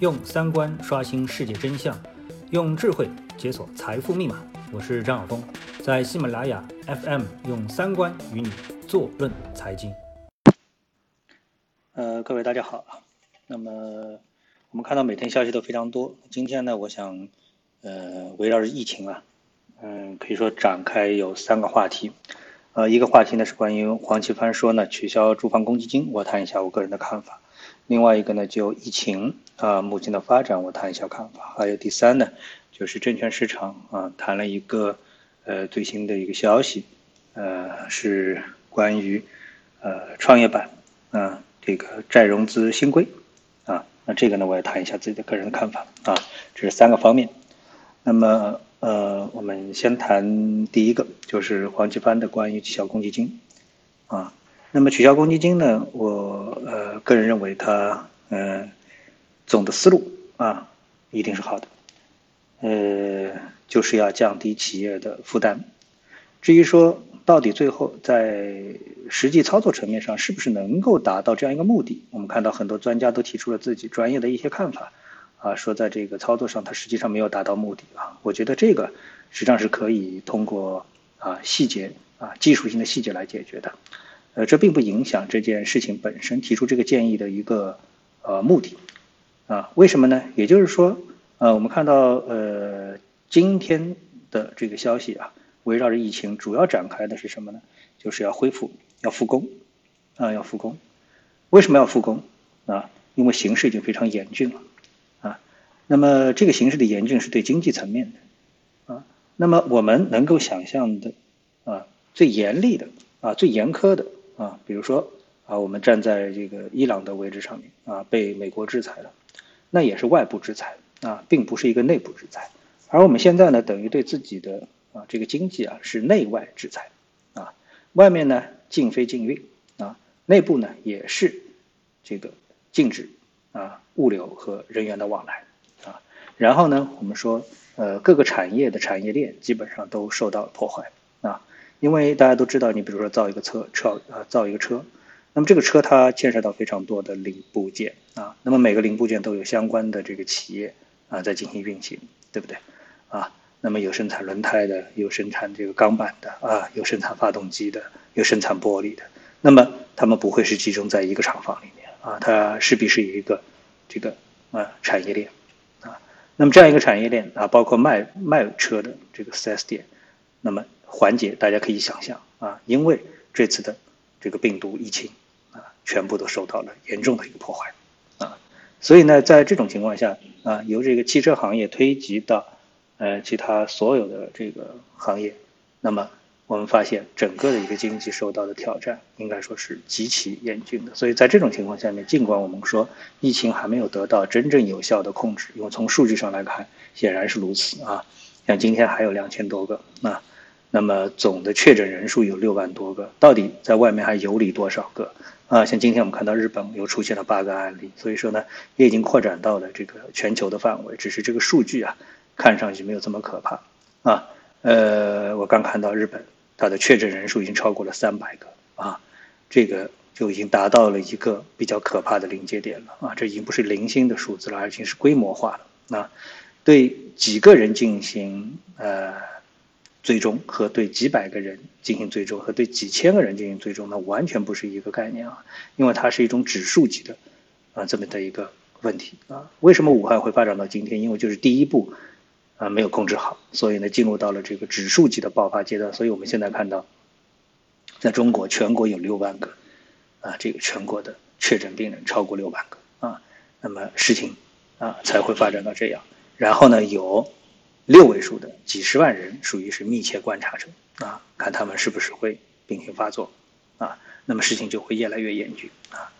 用三观刷新世界真相，用智慧解锁财富密码。我是张晓峰，在喜马拉雅 FM 用三观与你坐论财经。呃，各位大家好。那么我们看到每天消息都非常多。今天呢，我想呃围绕着疫情啊，嗯，可以说展开有三个话题。呃，一个话题呢是关于黄奇帆说呢取消住房公积金，我谈一下我个人的看法。另外一个呢就疫情啊目前的发展，我谈一下看法。还有第三呢就是证券市场啊谈了一个呃最新的一个消息，呃是关于呃创业板啊这个债融资新规啊，那这个呢我也谈一下自己的个人的看法啊，这是三个方面。那么。呃，我们先谈第一个，就是黄奇帆的关于绩效公积金，啊，那么取消公积金呢，我呃个人认为它呃总的思路啊一定是好的，呃就是要降低企业的负担，至于说到底最后在实际操作层面上是不是能够达到这样一个目的，我们看到很多专家都提出了自己专业的一些看法。啊，说在这个操作上，它实际上没有达到目的啊。我觉得这个实际上是可以通过啊细节啊技术性的细节来解决的。呃，这并不影响这件事情本身提出这个建议的一个呃目的啊。为什么呢？也就是说，呃，我们看到呃今天的这个消息啊，围绕着疫情主要展开的是什么呢？就是要恢复，要复工啊，要复工。为什么要复工啊？因为形势已经非常严峻了啊。那么这个形势的严峻是对经济层面的，啊，那么我们能够想象的，啊，最严厉的，啊，最严苛的，啊，比如说，啊，我们站在这个伊朗的位置上面，啊，被美国制裁了，那也是外部制裁，啊，并不是一个内部制裁，而我们现在呢，等于对自己的，啊，这个经济啊是内外制裁，啊，外面呢禁飞禁运，啊，内部呢也是这个禁止，啊，物流和人员的往来啊。然后呢，我们说，呃，各个产业的产业链基本上都受到了破坏啊，因为大家都知道，你比如说造一个车车啊造一个车，那么这个车它牵涉到非常多的零部件啊，那么每个零部件都有相关的这个企业啊在进行运行，对不对？啊，那么有生产轮胎的，有生产这个钢板的啊，有生产发动机的，有生产玻璃的，那么他们不会是集中在一个厂房里面啊，它势必是一个这个啊产业链啊。那么这样一个产业链啊，包括卖卖车的这个 4S 店，那么缓解大家可以想象啊，因为这次的这个病毒疫情啊，全部都受到了严重的一个破坏啊，所以呢，在这种情况下啊，由这个汽车行业推及到呃其他所有的这个行业，那么。我们发现整个的一个经济受到的挑战，应该说是极其严峻的。所以在这种情况下面，尽管我们说疫情还没有得到真正有效的控制，因为从数据上来看显然是如此啊。像今天还有两千多个啊，那么总的确诊人数有六万多个，到底在外面还游离多少个啊？像今天我们看到日本又出现了八个案例，所以说呢，也已经扩展到了这个全球的范围，只是这个数据啊，看上去没有这么可怕啊。呃，我刚看到日本。它的确诊人数已经超过了三百个啊，这个就已经达到了一个比较可怕的临界点了啊，这已经不是零星的数字了，而且是规模化了啊。对几个人进行呃追踪和对几百个人进行追踪和对几千个人进行追踪，那完全不是一个概念啊，因为它是一种指数级的啊这么的一个问题啊。为什么武汉会发展到今天？因为就是第一步。啊，没有控制好，所以呢，进入到了这个指数级的爆发阶段。所以我们现在看到，在中国全国有六万个啊，这个全国的确诊病人超过六万个啊，那么事情啊才会发展到这样。然后呢，有六位数的几十万人属于是密切观察者啊，看他们是不是会病情发作啊，那么事情就会越来越严峻啊。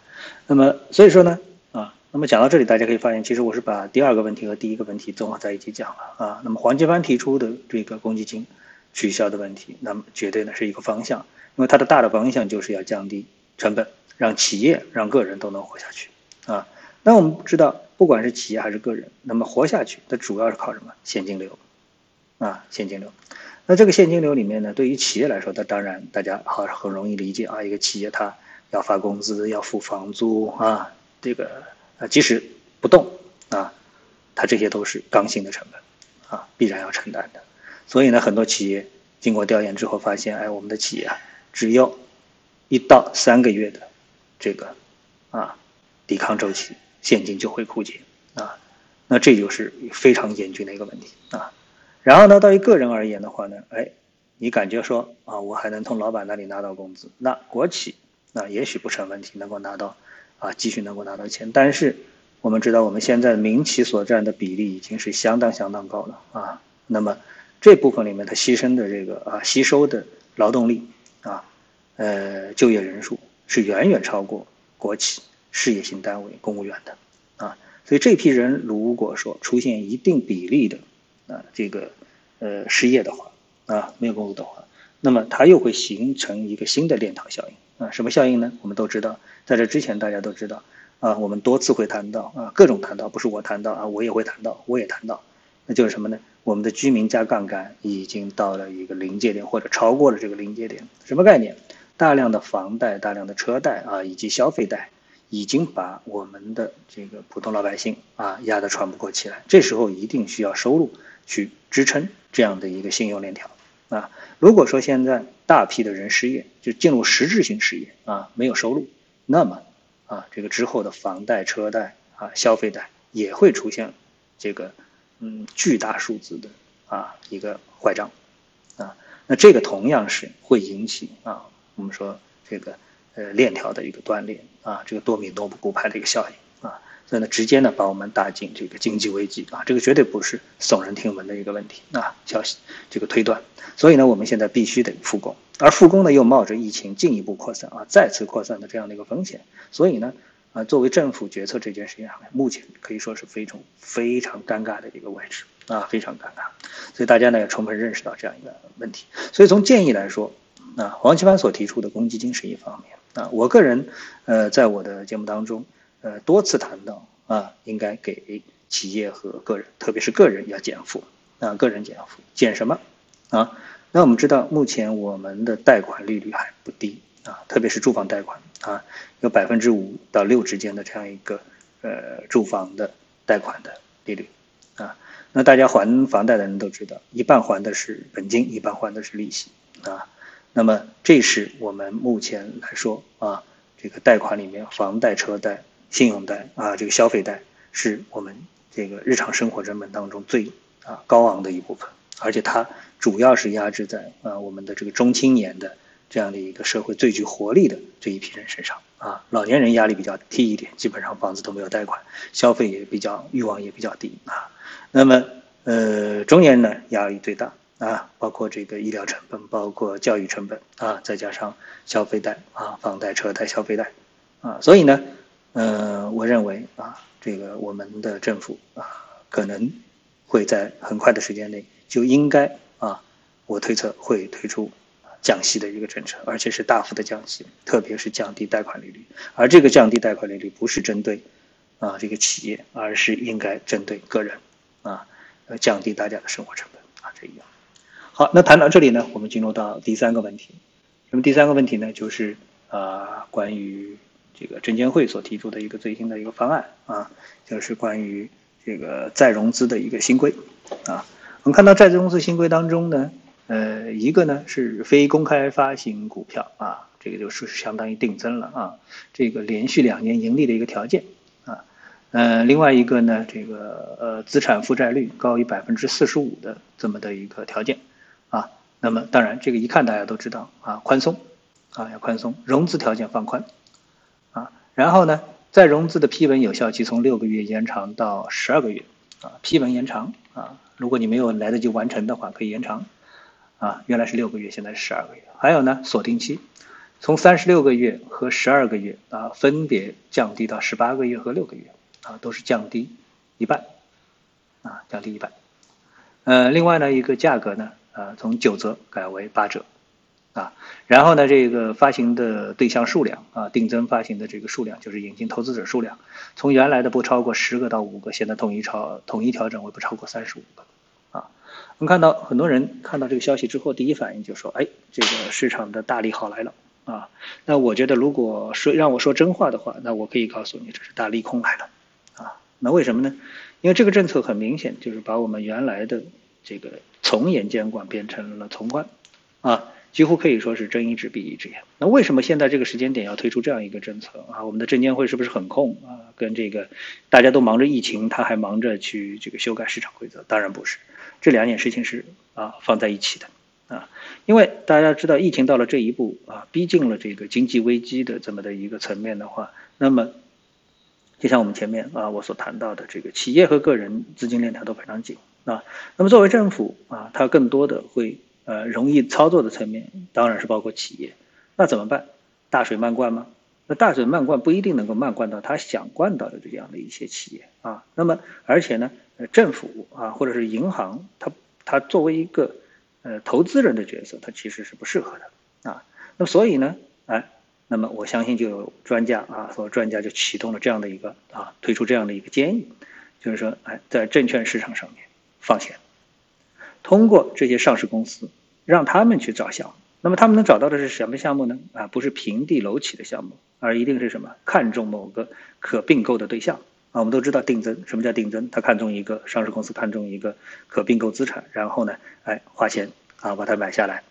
那么所以说呢啊。那么讲到这里，大家可以发现，其实我是把第二个问题和第一个问题综合在一起讲了啊。那么黄奇帆提出的这个公积金取消的问题，那么绝对呢是一个方向，因为它的大的方向就是要降低成本，让企业、让个人都能活下去啊。那我们知道，不管是企业还是个人，那么活下去，它主要是靠什么？现金流啊，现金流。那这个现金流里面呢，对于企业来说，它当然大家好很容易理解啊，一个企业它要发工资，要付房租啊，这个。啊，即使不动啊，它这些都是刚性的成本，啊，必然要承担的。所以呢，很多企业经过调研之后发现，哎，我们的企业啊，只要一到三个月的这个啊抵抗周期，现金就会枯竭啊。那这就是非常严峻的一个问题啊。然后呢，对于个人而言的话呢，哎，你感觉说啊，我还能从老板那里拿到工资，那国企那也许不成问题，能够拿到啊，继续能够拿到钱，但是。我们知道，我们现在民企所占的比例已经是相当相当高了啊。那么这部分里面它牺牲的这个啊吸收的劳动力啊，呃就业人数是远远超过国企、事业性单位、公务员的啊。所以这批人如果说出现一定比例的啊这个呃失业的话啊没有工作的话，那么它又会形成一个新的链条效应啊。什么效应呢？我们都知道，在这之前大家都知道。啊，我们多次会谈到啊，各种谈到，不是我谈到啊，我也会谈到，我也谈到，那就是什么呢？我们的居民加杠杆已经到了一个临界点，或者超过了这个临界点。什么概念？大量的房贷、大量的车贷啊，以及消费贷，已经把我们的这个普通老百姓啊压得喘不过气来。这时候一定需要收入去支撑这样的一个信用链条啊。如果说现在大批的人失业，就进入实质性失业啊，没有收入，那么。啊，这个之后的房贷、车贷啊、消费贷也会出现这个嗯巨大数字的啊一个坏账啊，那这个同样是会引起啊我们说这个呃链条的一个断裂啊，这个多米诺骨牌的一个效应啊，所以呢直接呢把我们打进这个经济危机啊，这个绝对不是耸人听闻的一个问题啊消息这个推断，所以呢我们现在必须得复工。而复工呢，又冒着疫情进一步扩散啊，再次扩散的这样的一个风险，所以呢，啊，作为政府决策这件事情上面，目前可以说是非常非常尴尬的一个位置啊，非常尴尬。所以大家呢要充分认识到这样一个问题。所以从建议来说，啊，黄奇帆所提出的公积金是一方面啊，我个人呃在我的节目当中呃多次谈到啊，应该给企业和个人，特别是个人要减负啊，个人减负减什么啊？那我们知道，目前我们的贷款利率还不低啊，特别是住房贷款啊，有百分之五到六之间的这样一个呃住房的贷款的利率啊。那大家还房贷的人都知道，一半还的是本金，一半还的是利息啊。那么这是我们目前来说啊，这个贷款里面，房贷、车贷、信用贷啊，这个消费贷是我们这个日常生活成本当中最啊高昂的一部分。而且它主要是压制在啊我们的这个中青年的这样的一个社会最具活力的这一批人身上啊，老年人压力比较低一点，基本上房子都没有贷款，消费也比较欲望也比较低啊。那么呃中年人呢压力最大啊，包括这个医疗成本，包括教育成本啊，再加上消费贷啊，房贷、车贷、消费贷啊，所以呢，呃我认为啊，这个我们的政府啊可能会在很快的时间内。就应该啊，我推测会推出降息的一个政策，而且是大幅的降息，特别是降低贷款利率。而这个降低贷款利率不是针对啊这个企业，而是应该针对个人啊，降低大家的生活成本啊这一样。好，那谈到这里呢，我们进入到第三个问题。那么第三个问题呢，就是啊关于这个证监会所提出的一个最新的一个方案啊，就是关于这个再融资的一个新规啊。我们看到债融资新规当中呢，呃，一个呢是非公开发行股票啊，这个就是相当于定增了啊，这个连续两年盈利的一个条件啊，呃，另外一个呢，这个呃资产负债率高于百分之四十五的这么的一个条件，那么当然这个一看大家都知道啊，宽松啊要宽松，融资条件放宽啊，然后呢，再融资的批文有效期从六个月延长到十二个月啊，批文延长啊。如果你没有来得及完成的话，可以延长，啊，原来是六个月，现在是十二个月。还有呢，锁定期，从三十六个月和十二个月啊，分别降低到十八个月和六个月，啊，都是降低一半，啊，降低一半。呃，另外呢，一个价格呢，呃，从九折改为八折。啊，然后呢，这个发行的对象数量啊，定增发行的这个数量，就是引进投资者数量，从原来的不超过十个到五个，现在统一超统一调整为不超过三十五个。啊，我们看到很多人看到这个消息之后，第一反应就说：“哎，这个市场的大利好来了。”啊，那我觉得如果说让我说真话的话，那我可以告诉你，这是大利空来了。啊，那为什么呢？因为这个政策很明显就是把我们原来的这个从严监管变成了从宽，啊，几乎可以说是睁一只闭一只眼。那为什么现在这个时间点要推出这样一个政策啊？我们的证监会是不是很空啊？跟这个大家都忙着疫情，他还忙着去这个修改市场规则？当然不是，这两件事情是啊放在一起的啊。因为大家知道，疫情到了这一步啊，逼近了这个经济危机的这么的一个层面的话，那么。就像我们前面啊我所谈到的，这个企业和个人资金链条都非常紧啊。那么作为政府啊，它更多的会呃容易操作的层面，当然是包括企业。那怎么办？大水漫灌吗？那大水漫灌不一定能够漫灌到他想灌到的这样的一些企业啊。那么而且呢，政府啊或者是银行，它它作为一个呃投资人的角色，它其实是不适合的啊。那么所以呢，哎。那么我相信就有专家啊，说专家就启动了这样的一个啊，推出这样的一个建议，就是说，哎，在证券市场上面放钱，通过这些上市公司，让他们去找项目。那么他们能找到的是什么项目呢？啊，不是平地楼起的项目，而一定是什么？看中某个可并购的对象啊。我们都知道定增，什么叫定增？他看中一个上市公司，看中一个可并购资产，然后呢，哎，花钱啊把它买下来。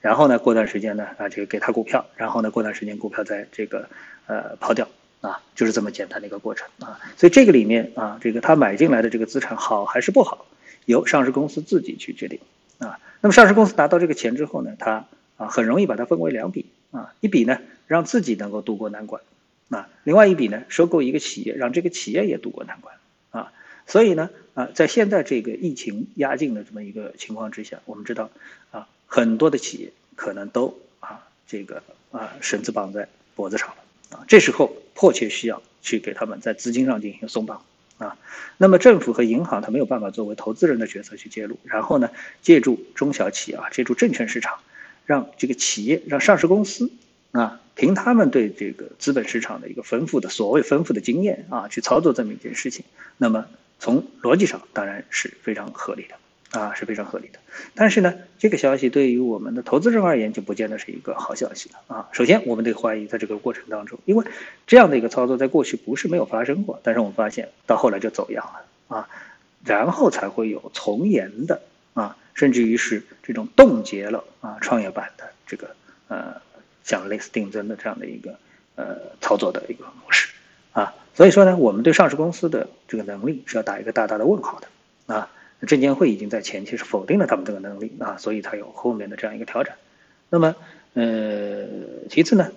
然后呢，过段时间呢，啊，这个给他股票，然后呢，过段时间股票在这个呃抛掉，啊，就是这么简单的一个过程啊。所以这个里面啊，这个他买进来的这个资产好还是不好，由上市公司自己去决定啊。那么上市公司拿到这个钱之后呢，他啊很容易把它分为两笔啊，一笔呢让自己能够渡过难关，啊，另外一笔呢收购一个企业，让这个企业也渡过难关啊。所以呢，啊，在现在这个疫情压境的这么一个情况之下，我们知道啊。很多的企业可能都啊，这个啊绳子绑在脖子上了啊，这时候迫切需要去给他们在资金上进行松绑啊。那么政府和银行它没有办法作为投资人的角色去介入，然后呢，借助中小企业啊，借助证券市场，让这个企业让上市公司啊，凭他们对这个资本市场的一个丰富的所谓丰富的经验啊，去操作这么一件事情。那么从逻辑上当然是非常合理的。啊，是非常合理的。但是呢，这个消息对于我们的投资人而言，就不见得是一个好消息了啊。首先，我们得怀疑在这个过程当中，因为这样的一个操作在过去不是没有发生过，但是我们发现到后来就走样了啊，然后才会有从严的啊，甚至于是这种冻结了啊创业板的这个呃像类似定增的这样的一个呃操作的一个模式啊。所以说呢，我们对上市公司的这个能力是要打一个大大的问号的啊。证监会已经在前期是否定了他们这个能力啊，所以才有后面的这样一个调整。那么，呃，其次呢，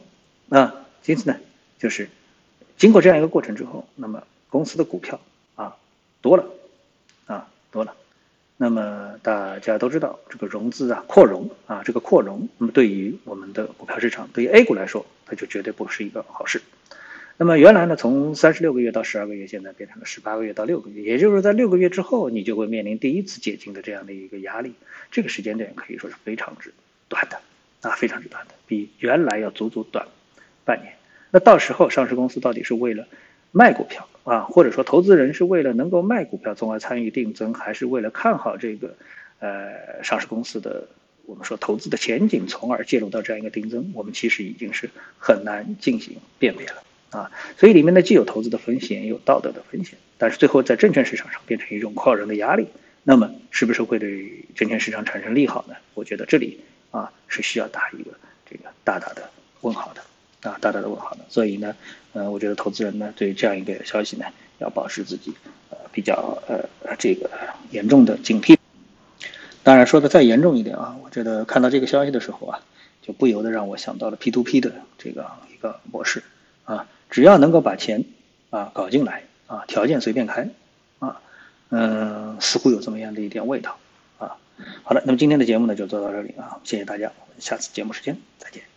啊，其次呢，就是经过这样一个过程之后，那么公司的股票啊多了，啊多了。那么大家都知道，这个融资啊扩容啊，这个扩容，那么对于我们的股票市场，对于 A 股来说，它就绝对不是一个好事。那么原来呢，从三十六个月到十二个月，现在变成了十八个月到六个月，也就是在六个月之后，你就会面临第一次解禁的这样的一个压力。这个时间点可以说是非常之短的，啊，非常之短的，比原来要足足短半年。那到时候上市公司到底是为了卖股票啊，或者说投资人是为了能够卖股票从而参与定增，还是为了看好这个呃上市公司的我们说投资的前景，从而介入到这样一个定增？我们其实已经是很难进行辨别了。啊，所以里面呢既有投资的风险，也有道德的风险，但是最后在证券市场上变成一种扩人的压力，那么是不是会对证券市场产生利好呢？我觉得这里啊是需要打一个这个大大的问号的，啊大大的问号的。所以呢，呃，我觉得投资人呢对这样一个消息呢要保持自己呃比较呃这个严重的警惕。当然说的再严重一点啊，我觉得看到这个消息的时候啊，就不由得让我想到了 P to P 的这个一个模式啊。只要能够把钱啊搞进来啊，条件随便开啊，嗯，似乎有这么样的一点味道啊。好的，那么今天的节目呢就做到这里啊，谢谢大家，我们下次节目时间再见。